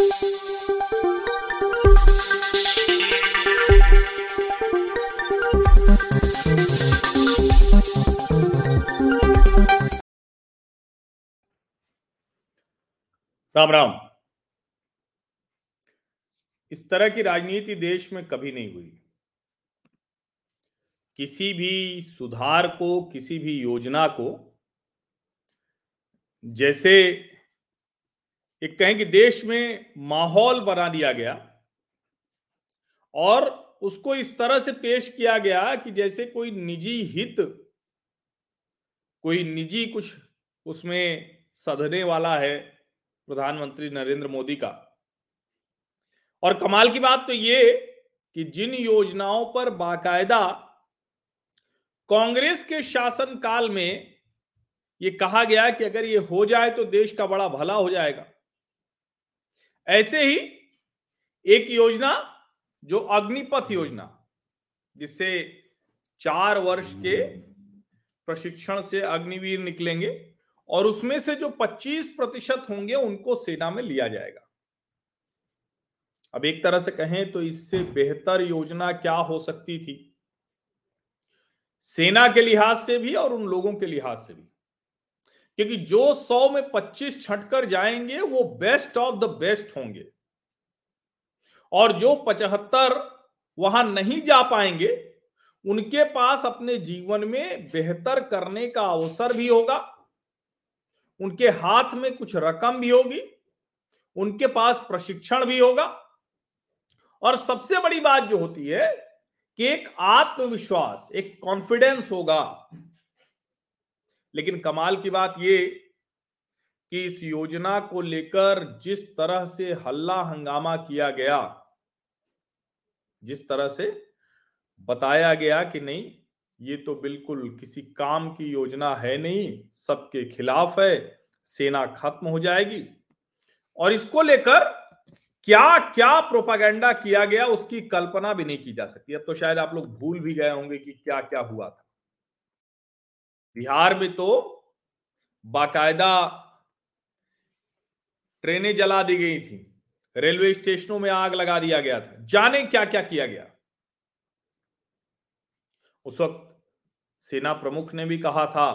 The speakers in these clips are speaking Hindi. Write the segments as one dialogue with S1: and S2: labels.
S1: राम राम। इस तरह की राजनीति देश में कभी नहीं हुई। किसी भी सुधार को, किसी भी योजना को, जैसे एक कहें कि देश में माहौल बना दिया गया और उसको इस तरह से पेश किया गया कि जैसे कोई निजी हित, कोई निजी कुछ उसमें सधने वाला है प्रधानमंत्री नरेंद्र मोदी का। और कमाल की बात तो ये कि जिन योजनाओं पर बाकायदा कांग्रेस के शासन काल में ये कहा गया कि अगर ये हो जाए तो देश का बड़ा भला हो जाएगा। ऐसे ही एक योजना, जो अग्निपथ योजना, जिससे चार वर्ष के प्रशिक्षण से अग्निवीर निकलेंगे और उसमें से जो 25 प्रतिशत होंगे, उनको सेना में लिया जाएगा। अब एक तरह से कहें तो इससे बेहतर योजना क्या हो सकती थी? सेना के लिहाज से भी और उन लोगों के लिहाज से भी। क्योंकि जो 100 में 25 छटकर जाएँगे, वो बेस्ट ऑफ़ द बेस्ट होंगे। और जो 75 वहाँ नहीं जा पाएँगे, उनके पास अपने जीवन में बेहतर करने का अवसर भी होगा, उनके हाथ में कुछ रकम भी होगी, उनके पास प्रशिक्षण भी होगा। और सबसे बड़ी बात जो होती है कि एक आत्मविश्वास, एक कॉन्फिडेंस होगा। लेकिन कमाल की बात ये कि इस योजना को लेकर जिस तरह से हल्ला हंगामा किया गया, जिस तरह से बताया गया कि नहीं, ये तो बिल्कुल किसी काम की योजना है नहीं, सबके खिलाफ है, सेना खत्म हो जाएगी। और इसको लेकर क्या क्या प्रोपागेंडा किया गया, उसकी कल्पना भी नहीं की जा सकती। अब तो शायद आप लोग भूल भी गए होंगे कि क्या क्या हुआ था। बिहार में तो बाकायदा ट्रेनें जला दी गई थी। रेलवे स्टेशनों में आग लगा दिया गया था। जाने क्या क्या किया गया? उस वक्त सेना प्रमुख ने भी कहा था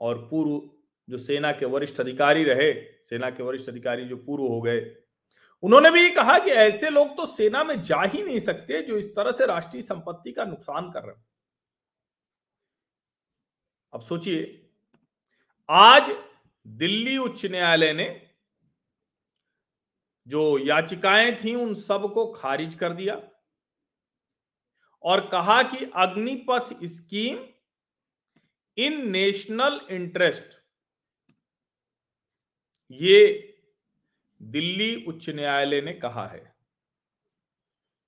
S1: और पूर्व जो सेना के वरिष्ठ अधिकारी रहे, सेना के वरिष्ठ अधिकारी जो पूर्व हो गए, उन्होंने भी कहा कि ऐसे लोग तो सेना में जा ही नहीं सकते जो इस तरह से राष्ट्रीय संपत्ति का नुकसान कर रहे हैं। अब सोचिए, आज दिल्ली उच्च न्यायालय ने जो याचिकाएँ थी उन सबको खारिज कर दिया और कहा कि Agnipath scheme in national interest, ये दिल्ली उच्च न्यायालय ने कहा है।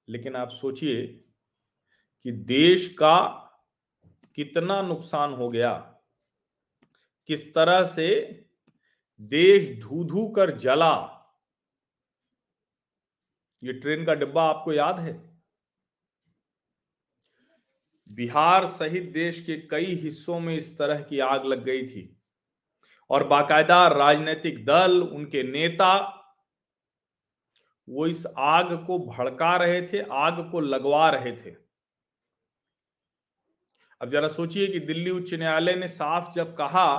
S1: लेकिन आप सोचिए कि देश का कितना नुकसान हो गया? किस तरह से देश धू धू कर जला? ये ट्रेन का डिब्बा आपको याद है? बिहार सहित देश के कई हिस्सों में इस तरह की आग लग गई थी और बाकायदा राजनीतिक दल, उनके नेता वो इस आग को भड़का रहे थे, आग को लगवा रहे थे। अब जरा सोचिए कि दिल्ली उच्च न्यायालय ने साफ़ जब कहा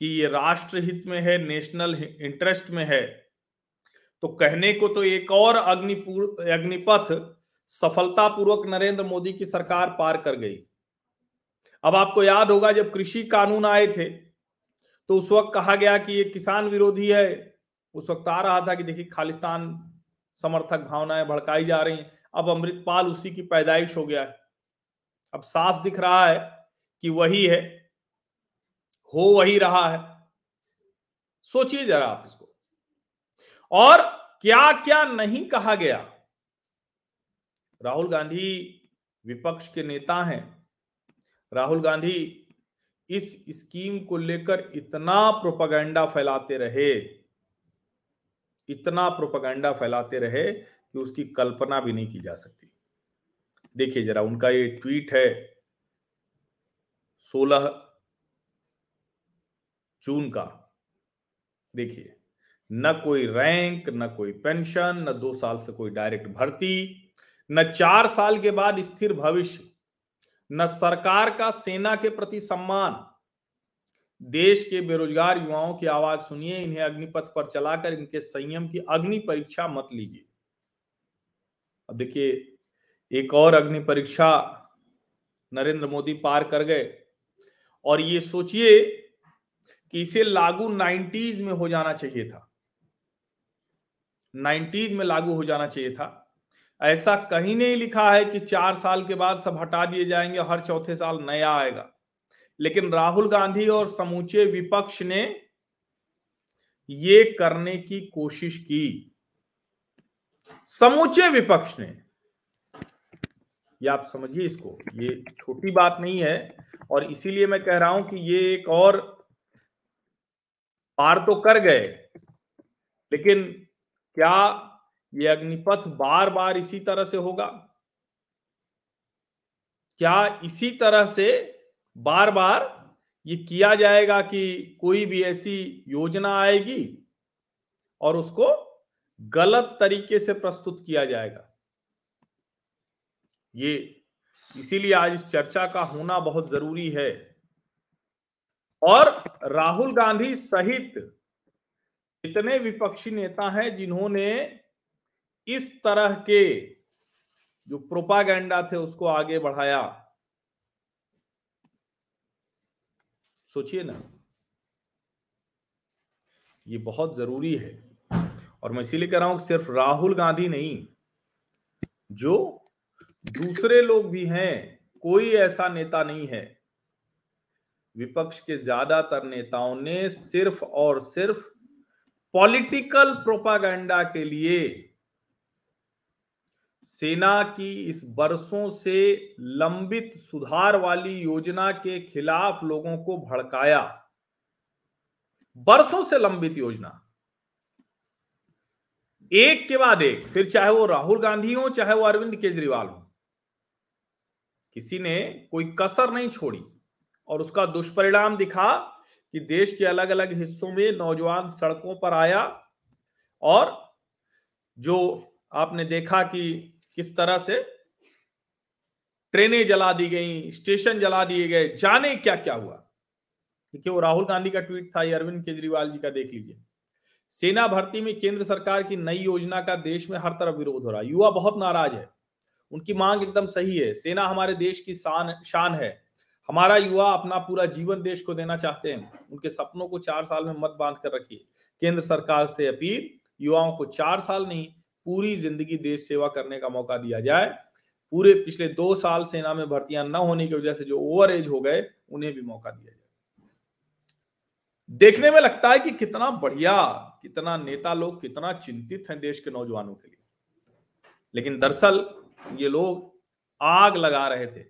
S1: कि ये राष्ट्रहित में है, नेशनल इंटरेस्ट में है तो कहने को तो एक और अग्निपुर अग्निपथ सफलतापूर्वक नरेंद्र मोदी की सरकार पार कर गई। अब आपको याद होगा जब कृषि कानून आए थे तो उस वक्त कहा गया कि ये किसान विरोधी है। उस वक्त आ रहा था कि देखिए खालिस्तान समर्थक भावनाएँ भड़काई जा रही हैं। अब अमृतपाल उसी की पैदाइश हो गया है। अब साफ़ दिख रहा है कि वही है, हो वही रहा है। सोचिए जरा आप इसको। और क्या क्या नहीं कहा गया? राहुल गांधी विपक्ष के नेता हैं। राहुल गांधी इस स्कीम को लेकर इतना प्रोपागेंडा फैलाते रहे, इतना प्रोपागेंडा फैलाते रहे कि उसकी कल्पना भी नहीं की जा सकती। देखिए जरा, उनका ये ट्वीट है 16 जून का। देखिए, न कोई रैंक, न कोई पेंशन, न दो साल से कोई डायरेक्ट भर्ती, न चार साल के बाद स्थिर भविष्य, न सरकार का सेना के प्रति सम्मान। देश के बेरोजगार युवाओं की आवाज़ सुनिए, इन्हें अग्निपथ पर चलाकर इनके संयम की अग्नि परीक्षा मत लीजिए। अब देखिए एक और अग्नि परीक्षा नरेंद्र मोदी पार कर गए। और ये सोचिए कि इसे लागू नाइन्टीज में हो जाना चाहिए था। नाइन्टीज में लागू हो जाना चाहिए था। ऐसा कहीं नहीं लिखा है कि चार साल के बाद सब हटा दिए जाएँगे हर चौथे साल नया आएगा। लेकिन राहुल गांधी और समूचे विपक्ष ने ये करने की कोशिश की। समूचे विपक्ष ने ये आप समझिए इसको। ये छोटी बात नहीं है और इसीलिए मैं कह रहा हूँ कि ये एक और पार तो कर गए, लेकिन क्या ये अग्निपथ बार बार इसी तरह से होगा? क्या इसी तरह से बार बार ये किया जाएगा कि कोई भी ऐसी योजना आएगी और उसको गलत तरीके से प्रस्तुत किया जाएगा? ये इसीलिए आज इस चर्चा का होना बहुत ज़रूरी है। और राहुल गांधी सहित जितने विपक्षी नेता हैं जिन्होंने इस तरह के जो प्रोपागेंडा थे उसको आगे बढ़ाया। सोचिए ना। ये बहुत ज़रूरी है। और मैं इसीलिए कह रहा हूँ सिर्फ़ राहुल गांधी नहीं, जो दूसरे लोग भी हैं, कोई ऐसा नेता नहीं है। विपक्ष के ज़्यादातर नेताओं ने सिर्फ़ और सिर्फ़ पॉलिटिकल प्रोपागेंडा के लिए सेना की इस बरसों से लंबित सुधार वाली योजना के खिलाफ लोगों को भड़काया। बरसों से लंबित योजना। एक के बाद एक, फिर चाहे वो राहुल गांधी हो, चाहे वो अरविंद केजरीवाल हो। किसी ने कोई कसर नहीं छोड़ी और उसका दुष्परिणाम दिखा कि देश के अलग अलग हिस्सों में नौजवान सड़कों पर आया और जो आपने देखा कि किस तरह से ट्रेनें जला दी गई, स्टेशन जला दिए गए, जाने क्या क्या हुआ? देखिए, वो राहुल गांधी का ट्वीट था, ये अरविंद केजरीवाल जी का देख लीजिए। सेना भर्ती में केंद्र सरकार की नई योजना का देश में हर तरफ़ विरोध हो रहा है। युवा बहुत नाराज़ है। उनकी मांग एकदम सही है। सेना हमारे देश की शान शान है। हमारा युवा अपना पूरा जीवन देश को देना चाहते हैं। उनके सपनों को चार साल में मत बाँध कर रखिए। केंद्र सरकार से अपील, युवाओं को चार साल नहीं, पूरी ज़िंदगी देश सेवा करने का मौका दिया जाए। पूरे पिछले दो साल सेना में भर्तियाँ न होने की वजह से जो ओवर एज हो गए, उन्हें भी मौका दिया जाए। देखने में लगता है कि कितना बढ़िया, कितना नेता लोग, कितना चिंतित हैं देश के नौजवानों के लिए। लेकिन दरअसल ये लोग आग लगा रहे थे।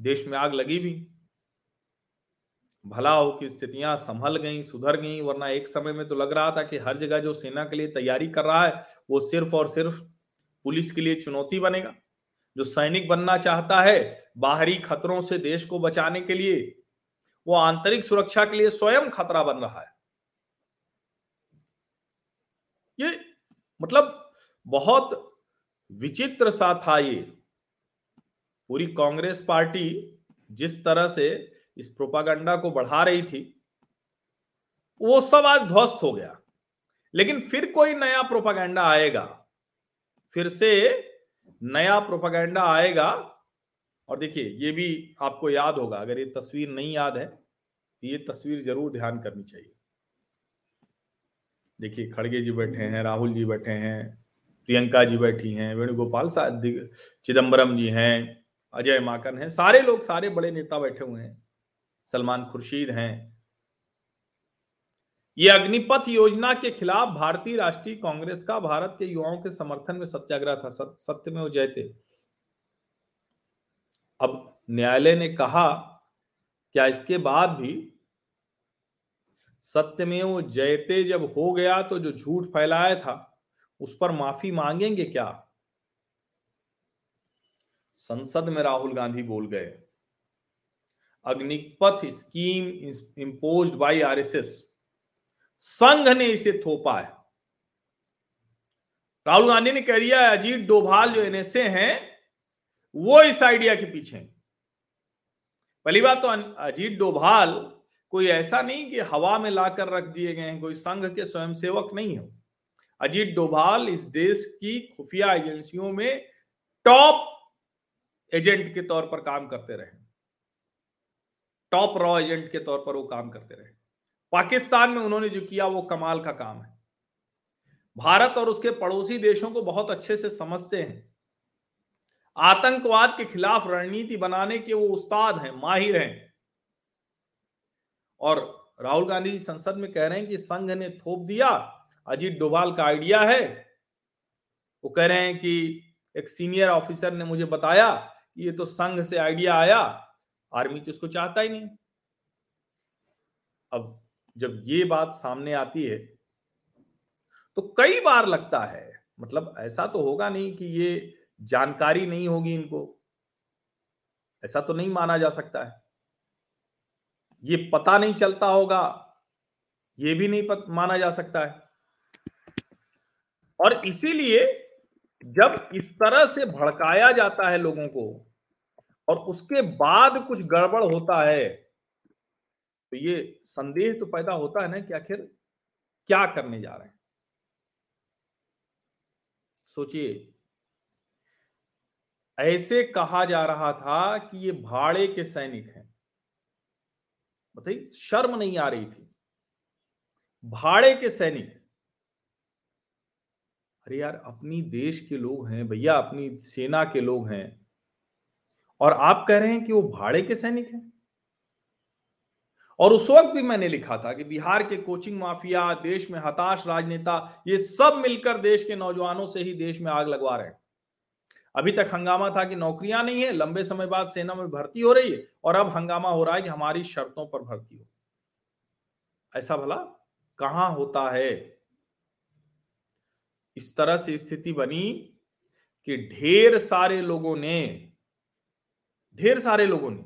S1: देश में आग लगी भी। भला हो कि स्थितियाँ संभल गई, सुधर गई, वरना एक समय में तो लग रहा था कि हर जगह जो सेना के लिए तैयारी कर रहा है, वो सिर्फ़ और सिर्फ़ पुलिस के लिए चुनौती बनेगा। जो सैनिक बनना चाहता है, बाहरी खतरों से देश को बचाने के लिए, वो आंतरिक सुरक्षा के लिए स्वयं खतरा बन रहा है। ये मतलब बहुत विचित्र सा था ये। पूरी कांग्रेस पार्टी जिस तरह से इस प्रोपागंडा को बढ़ा रही थी, वो सब आज ध्वस्त हो गया। लेकिन फिर कोई नया प्रोपागंडा आएगा, फिर से नया प्रोपागंडा आएगा। और देखिए, ये भी आपको याद होगा, अगर ये तस्वीर नहीं याद है तो ये तस्वीर ज़रूर ध्यान करनी चाहिए। देखिए, खड़गे जी बैठे हैं, राहुल जी बैठे हैं प्रियंका जी बैठी हैं, वेणुगोपाल चिदम्बरम जी हैं, अजय माकन हैं, सारे लोग, सारे बड़े नेता बैठे हुए हैं, सलमान खुर्शीद हैं। ये अग्निपथ योजना के खिलाफ भारतीय राष्ट्रीय कांग्रेस का भारत के युवाओं के समर्थन में सत्याग्रह था सत्य में वो जयते अब न्यायालय ने कहा, क्या इसके बाद भी सत्य में वो जयते जब हो गया तो जो झूठ फैलाया था उस पर माफ़ी मांगेंगे क्या? संसद में राहुल गांधी बोल गए, Agnipath scheme impose by RSS Sangh ने इसे थोपा है। राहुल गांधी ने कह दिया, अजीत डोभाल जो एनएसए हैं, वो इस आइडिया के पीछे पहली बात तो अजीत डोभाल कोई ऐसा नहीं कि हवा में लाकर रख दिए गए हैं, कोई संघ के स्वयंसेवक नहीं है। अजीत डोभाल इस देश की खुफिया एजेंसियों में टॉप एजेंट के तौर पर काम करते रहे। टॉप रॉ एजेंट के तौर पर वो काम करते रहे। पाकिस्तान में उन्होंने जो किया, वो कमाल का काम है। भारत और उसके पड़ोसी देशों को बहुत अच्छे से समझते हैं। आतंकवाद के खिलाफ रणनीति बनाने के वो उस्ताद हैं, माहिर हैं। और राहुल गांधी संसद में कह रहे हैं कि संघ ने थोप दिया अजीत डोभाल का आइडिया है? वो कह रहे हैं कि एक सीनियर ऑफिसर ने मुझे बताया कि ये तो संघ से आइडिया आया आर्मी तो इसको चाहता ही नहीं। अब जब ये बात सामने आती है तो कई बार लगता है मतलब ऐसा तो होगा नहीं कि ये जानकारी नहीं होगी इनको। ऐसा तो नहीं माना जा सकता है। ये पता नहीं चलता होगा ये भी नहीं पत, माना जा सकता है। और इसीलिए जब इस तरह से भड़काया जाता है लोगों को और उसके बाद कुछ गड़बड़ होता है तो ये संदेह तो पैदा होता है ना कि आखिर क्या करने जा रहे हैं। सोचिए, ऐसे कहा जा रहा था कि ये भाड़े के सैनिक हैं। बताइए, शर्म नहीं आ रही थी। भाड़े के सैनिक अरे यार, अपनी देश के लोग हैं भैया, अपनी सेना के लोग हैं। और आप कह रहे हैं कि वो भाड़े के सैनिक हैं? और उस वक्त भी मैंने लिखा था कि बिहार के कोचिंग माफिया, देश में हताश राजनेता, ये सब मिलकर देश के नौजवानों से ही देश में आग लगवा रहे हैं। अभी तक हंगामा था कि नौकरियाँ नहीं है, लंबे समय बाद सेना में भर्ती हो रही है, और अब हंगामा हो रहा है कि हमारी शर्तों पर भर्ती हो। ऐसा भला कहाँ होता है? इस तरह से स्थिति बनी कि ढेर सारे लोगों ने, ढेर सारे लोगों ने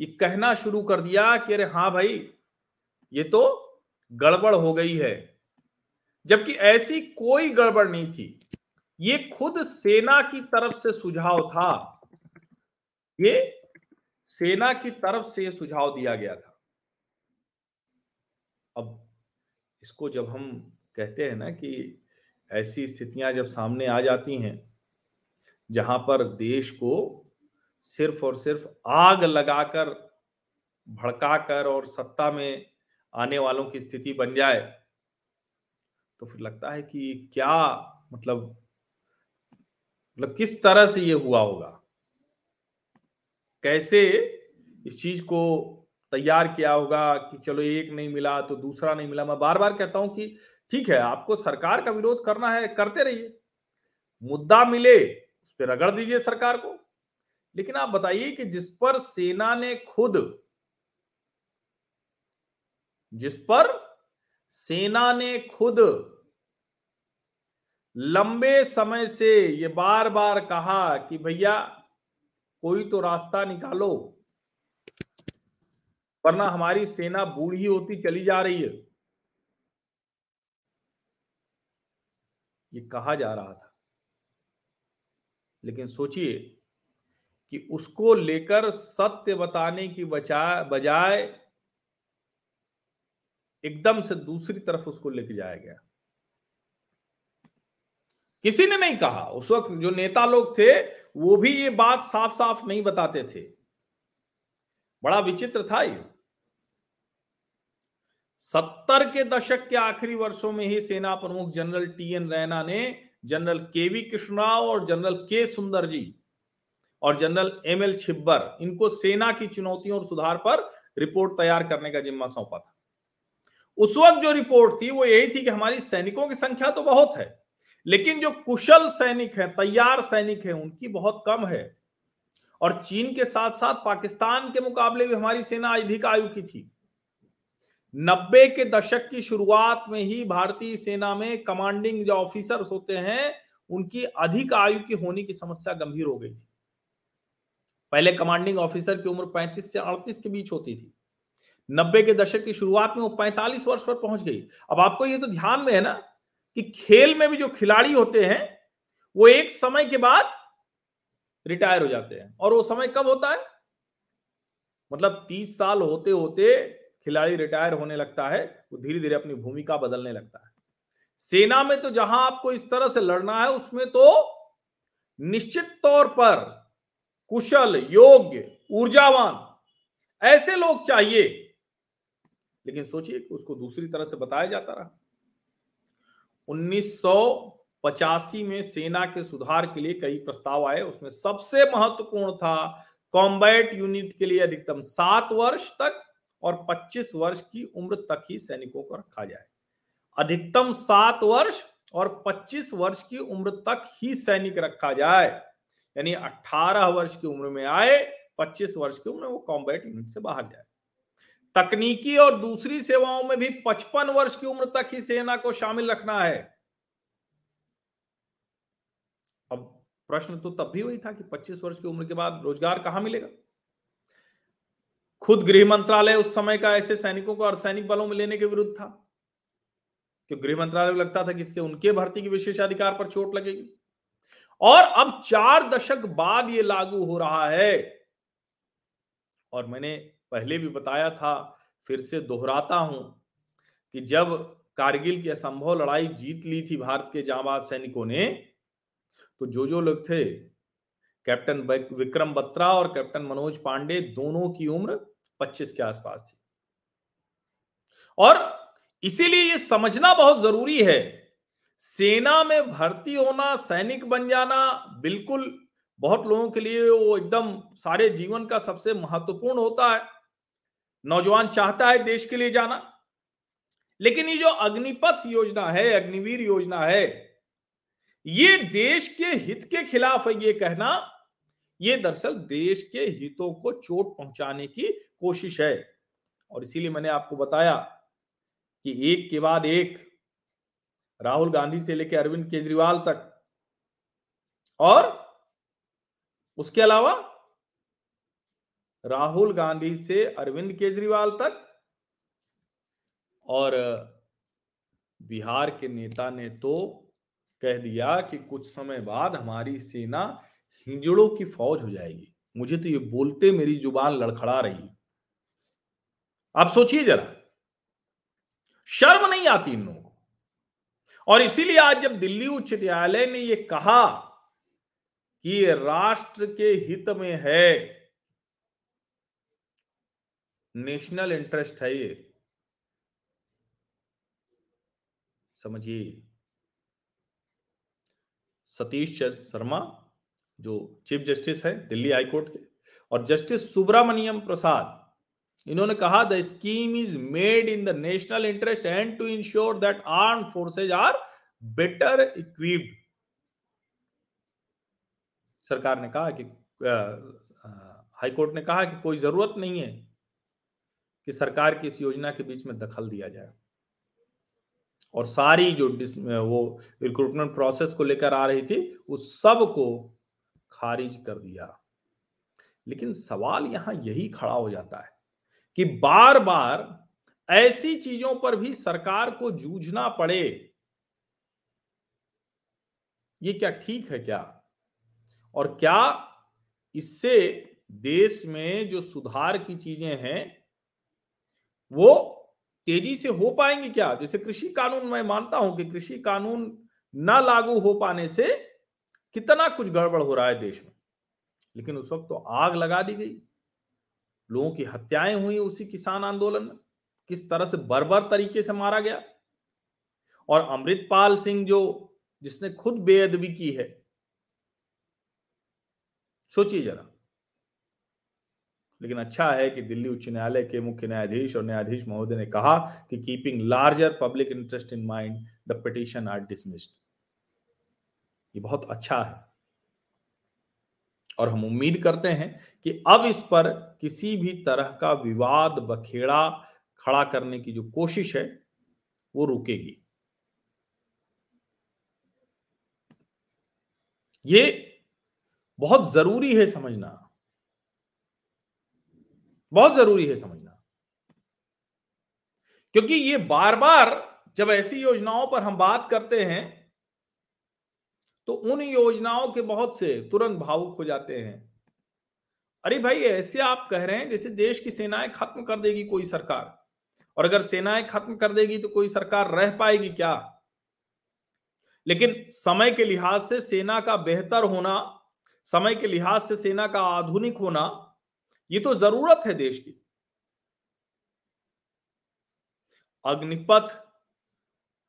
S1: ये कहना शुरू कर दिया कि अरे हाँ भाई, ये तो गड़बड़ हो गई है। जबकि ऐसी कोई गड़बड़ नहीं थी। ये खुद सेना की तरफ़ से सुझाव था। ये सेना की तरफ़ से सुझाव दिया गया था। अब इसको जब हम कहते हैं ना कि ऐसी स्थितियाँ जब सामने आ जाती हैं, जहाँ पर देश को सिर्फ़ और सिर्फ़ आग लगाकर, भड़काकर और सत्ता में आने वालों की स्थिति बन जाए तो फिर लगता है कि क्या मतलब मतलब किस तरह से ये हुआ होगा? कैसे इस चीज़ को तैयार किया होगा कि चलो एक नहीं मिला तो दूसरा नहीं मिला? मैं बार बार कहता हूँ कि ठीक है, आपको सरकार का विरोध करना है, करते रहिए। मुद्दा मिले, उस पर रगड़ दीजिए सरकार को। लेकिन आप बताइए कि जिस पर सेना ने खुद, जिस पर सेना ने खुद लंबे समय से ये बार बार कहा कि भैया, कोई तो रास्ता निकालो, वरना हमारी सेना बूढ़ी होती चली जा रही है। ये कहा जा रहा था। लेकिन सोचिए कि उसको लेकर सत्य बताने की बजाय एकदम से दूसरी तरफ़ उसको लेके जाया गया। किसी ने नहीं कहा। उस वक्त जो नेता लोग थे, वो भी ये बात साफ़ साफ़ नहीं बताते थे। बड़ा विचित्र था ये। सत्तर के दशक के आखिरी वर्षों में ही सेना प्रमुख जनरल टी एन रैना ने जनरल के वी कृष्णराव और जनरल के सुंदर जी और जनरल एम एल छिब्बर, इनको सेना की चुनौतियों और सुधार पर रिपोर्ट तैयार करने का जिम्मा सौंपा था। उस वक्त जो रिपोर्ट थी, वो यही थी कि हमारी सैनिकों की संख्या तो बहुत है, लेकिन जो कुशल सैनिक हैं, तैयार सैनिक हैं, उनकी बहुत कम है। और चीन के साथ साथ पाकिस्तान के मुकाबले भी हमारी सेना अधिक आयु की थी। नब्बे के दशक की शुरुआत में ही भारतीय सेना में कमांडिंग जो ऑफिसर्स होते हैं, उनकी अधिक आयु की होने की समस्या गंभीर हो गई थी। पहले कमांडिंग ऑफिसर की उम्र 35 से 38 के बीच होती थी। नब्बे के दशक की शुरुआत में वो पैंतालीस वर्ष पर पहुँच गई। अब आपको ये तो ध्यान में है ना कि खेल में भी जो खिलाड़ी होते हैं, वो एक समय के बाद रिटायर हो जाते हैं। और वो समय कब होता है? मतलब तीस साल होते होते खिलाड़ी रिटायर होने लगता है, वो धीरे धीरे अपनी भूमिका बदलने लगता है। सेना में तो जहाँ आपको इस तरह से लड़ना है, उसमें तो निश्चित तौर पर कुशल, योग्य, ऊर्जावान ऐसे लोग चाहिए। लेकिन सोचिए उसको दूसरी तरह से बताया जाता रहा। 1985 में सेना के सुधार के लिए कई प्रस्ताव आए, उसमें सबसे महत्वपूर्ण था, कॉम्बैट यूनिट के लिए अधिकतम सात वर्ष तक और 25 वर्ष की उम्र तक ही सैनिकों को रखा जाए। अधिकतम सात वर्ष और 25 वर्ष की उम्र तक ही सैनिक रखा जाए। यानी 18 वर्ष की उम्र में आए 25 वर्ष की उम्र में वो कॉम्बैट यूनिट से बाहर जाए। तकनीकी और दूसरी सेवाओं में भी 55 वर्ष की उम्र तक ही सेना को शामिल रखना है। अब प्रश्न तो तब भी वही था कि 25 वर्ष की उम्र के बाद रोज़गार कहाँ मिलेगा? खुद गृह मंत्रालय उस समय का ऐसे सैनिकों को अर्धसैनिक बलों में लेने के विरुद्ध था। क्योंकि गृह मंत्रालय को लगता था कि इससे उनके भर्ती के विशेषाधिकार पर चोट लगेगी। और अब चार दशक बाद ये लागू हो रहा है। और मैंने पहले भी बताया था, फिर से दोहराता हूँ कि जब कारगिल की असंभव लड़ाई जीत ली थी भारत के जाबाज सैनिकों ने तो जो जो लोग थे, कैप्टन विक्रम बत्रा और कैप्टन मनोज पांडे, दोनों की उम्र 25 के आसपास थी। और इसीलिए ये समझना बहुत ज़रूरी है, सेना में भर्ती होना, सैनिक बन जाना बिल्कुल बहुत लोगों के लिए वो एकदम सारे जीवन का सबसे महत्वपूर्ण होता है। नौजवान चाहता है देश के लिए जाना। लेकिन ये जो अग्निपथ योजना है, अग्निवीर योजना है, ये देश के हित के खिलाफ है, ये कहना ये दरअसल देश के हितों को चोट पहुँचाने की कोशिश है। और इसीलिए मैंने आपको बताया कि एक के बाद एक, राहुल गांधी से लेकर अरविंद केजरीवाल तक। और उसके अलावा राहुल गांधी से अरविंद केजरीवाल तक और बिहार के नेता ने तो कह दिया कि कुछ समय बाद हमारी सेना हिंजड़ों की फौज हो जाएगी। मुझे तो ये बोलते मेरी ज़ुबान लड़खड़ा रही। आप सोचिए जरा। शर्म नहीं आती इन लोगों को। और इसीलिए आज जब दिल्ली उच्च न्यायालय ने यह कहा कि ये राष्ट्र के हित में है, नेशनल इंटरेस्ट है ये। समझिए। सतीश शर्मा जो चीफ जस्टिस है दिल्ली हाईकोर्ट के, और जस्टिस सुब्रमण्यम प्रसाद, इन्होंने कहा the scheme is made in the national interest and to ensure that arm forces are better equipped सरकार ने कहा कि हाईकोर्ट ने कहा कि कोई ज़रूरत नहीं है कि सरकार की इस योजना के बीच में दखल दिया जाए। और सारी जो वो रिक्रूटमेंट प्रोसेस को लेकर आ रही थी, उस सबको खारिज कर दिया। लेकिन सवाल यहाँ यही खड़ा हो जाता है कि बार बार ऐसी चीज़ों पर भी सरकार को जूझना पड़े, ये क्या ठीक है क्या? और क्या इससे देश में जो सुधार की चीज़ें हैं, वो तेज़ी से हो पाएँगे क्या? जैसे कृषि कानून, मैं मानता हूँ कि कृषि कानून न लागू हो पाने से कितना कुछ गड़बड़ हो रहा है देश में। लेकिन उस वक्त तो आग लगा दी गई। लोगों की हत्याएँ हुई उसी किसान आंदोलन में। किस तरह से बर्बर तरीके से मारा गया। और अमृतपाल सिंह जो, जिसने खुद बेअदबी की है। सोचिए जरा। लेकिन अच्छा है कि दिल्ली उच्च न्यायालय के मुख्य न्यायाधीश और न्यायाधीश महोदय ने कहा कि keeping larger public interest in mind, the petition are dismissed. ये बहुत अच्छा है। और हम उम्मीद करते हैं कि अब इस पर किसी भी तरह का विवाद, बखेड़ा खड़ा करने की जो कोशिश है, वो रुकेगी। ये बहुत ज़रूरी है समझना। बहुत ज़रूरी है समझना। क्योंकि ये बार बार जब ऐसी योजनाओं पर हम बात करते हैं तो उन योजनाओं के बहुत से तुरंत भावुक हो जाते हैं। अरे भाई, ऐसे आप कह रहे हैं जैसे देश की सेनाएँ खत्म कर देगी कोई सरकार। और अगर सेनाएँ खत्म कर देगी तो कोई सरकार रह पाएगी क्या? लेकिन समय के लिहाज से सेना का बेहतर होना, समय के लिहाज से सेना का आधुनिक होना, ये तो ज़रूरत है देश की। अग्निपथ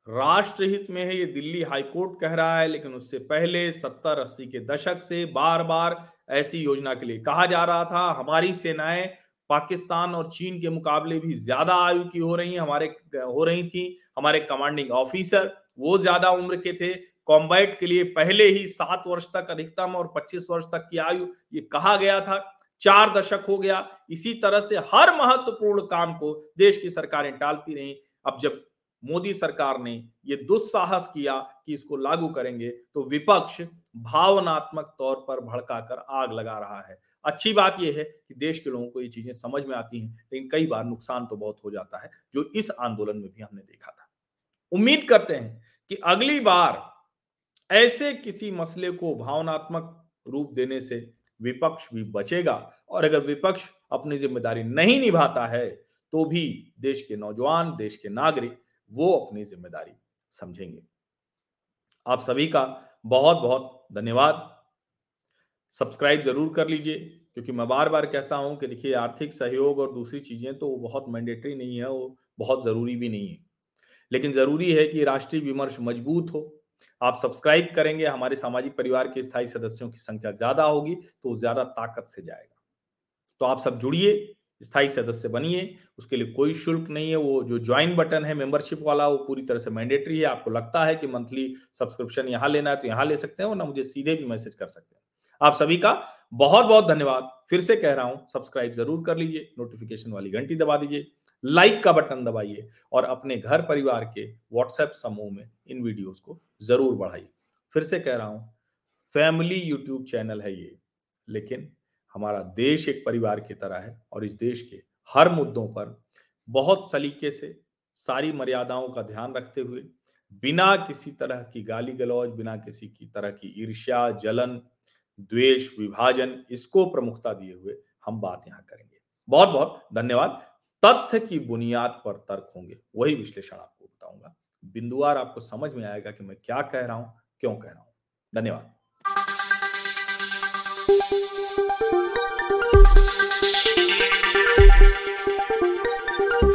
S1: राष्ट्रहित में है, ये दिल्ली हाईकोर्ट कह रहा है, लेकिन उससे पहले सत्तर अस्सी के दशक से बार बार ऐसी योजना के लिए कहा जा रहा था। हमारी सेनाएँ पाकिस्तान और चीन के मुकाबले भी ज़्यादा आयु की हो रही हमारे हो रही थी। हमारे कमांडिंग ऑफिसर वो ज़्यादा उम्र के थे। कॉम्बैट के लिए पहले ही सात वर्ष तक अधिकतम और पच्चीस वर्ष तक की आयु, ये कहा गया था। चार दशक हो गया। इसी तरह से हर महत्वपूर्ण काम को देश की सरकारें टालती रही। अब जब मोदी सरकार ने ये दुस्साहस किया कि इसको लागू करेंगे तो विपक्ष भावनात्मक तौर पर भड़काकर आग लगा रहा है। अच्छी बात यह है कि देश के लोगों को ये चीज़ें समझ में आती हैं, लेकिन कई बार नुकसान तो बहुत हो जाता है, जो इस आंदोलन में भी हमने देखा था। उम्मीद करते हैं कि अगली बार ऐसे किसी मसले को भावनात्मक रूप देने से विपक्ष भी बचेगा, और अगर विपक्ष अपनी ज़िम्मेदारी नहीं निभाता है तो भी देश के नौजवान, देश के नागरिक वो अपनी ज़िम्मेदारी समझेंगे। आप सभी का बहुत बहुत धन्यवाद। सब्सक्राइब ज़रूर कर लीजिए, क्योंकि मैं बार बार कहता हूँ कि देखिए, आर्थिक सहयोग और दूसरी चीज़ें तो बहुत मैंडेटरी नहीं है वो बहुत ज़रूरी भी नहीं है। लेकिन ज़रूरी है कि राष्ट्रीय विमर्श मज़बूत हो। आप सब्सक्राइब करेंगे, हमारे सामाजिक परिवार के स्थायी सदस्यों की संख्या ज़्यादा होगी तो ज़्यादा ताकत से जाएगा। तो आप सब जुड़िए स्थायी सदस्य बनिए उसके लिए कोई शुल्क नहीं है, वो जो ज्वाइन बटन है मेंबरशिप वाला, वो पूरी तरह से मैंडेटरी है। आपको लगता है कि मंथली सब्सक्रिप्शन यहाँ लेना है तो यहाँ ले सकते हैं और ना मुझे सीधे भी मैसेज कर सकते हैं। आप सभी का बहुत बहुत धन्यवाद। फिर से कह रहा हूँ सब्सक्राइब ज़रूर कर लीजिए नोटिफिकेशन वाली घंटी दबा दीजिए लाइक का बटन दबाइए, और अपने घर परिवार के व्हाट्सएप समूह में इन वीडियोस को ज़रूर बढ़ाइए। फिर से कह रहा हूँ फैमिली यूट्यूब चैनल है ये, लेकिन हमारा देश एक परिवार की तरह है और इस देश के हर मुद्दों पर बहुत सलीके से सारी मर्यादाओं का ध्यान रखते हुए, बिना किसी तरह की गाली गलौज बिना किसी की तरह की ईर्ष्या, जलन, द्वेष, विभाजन, इसको प्रमुखता दिए हुए हम बात यहाँ करेंगे। बहुत बहुत धन्यवाद। तथ्य की बुनियाद पर तर्क होंगे, वही विश्लेषण आपको बताऊँगा। बिंदुवार आपको समझ में आएगा कि मैं क्या कह रहा हूँ, क्यों कह रहा हूँ। धन्यवाद। Música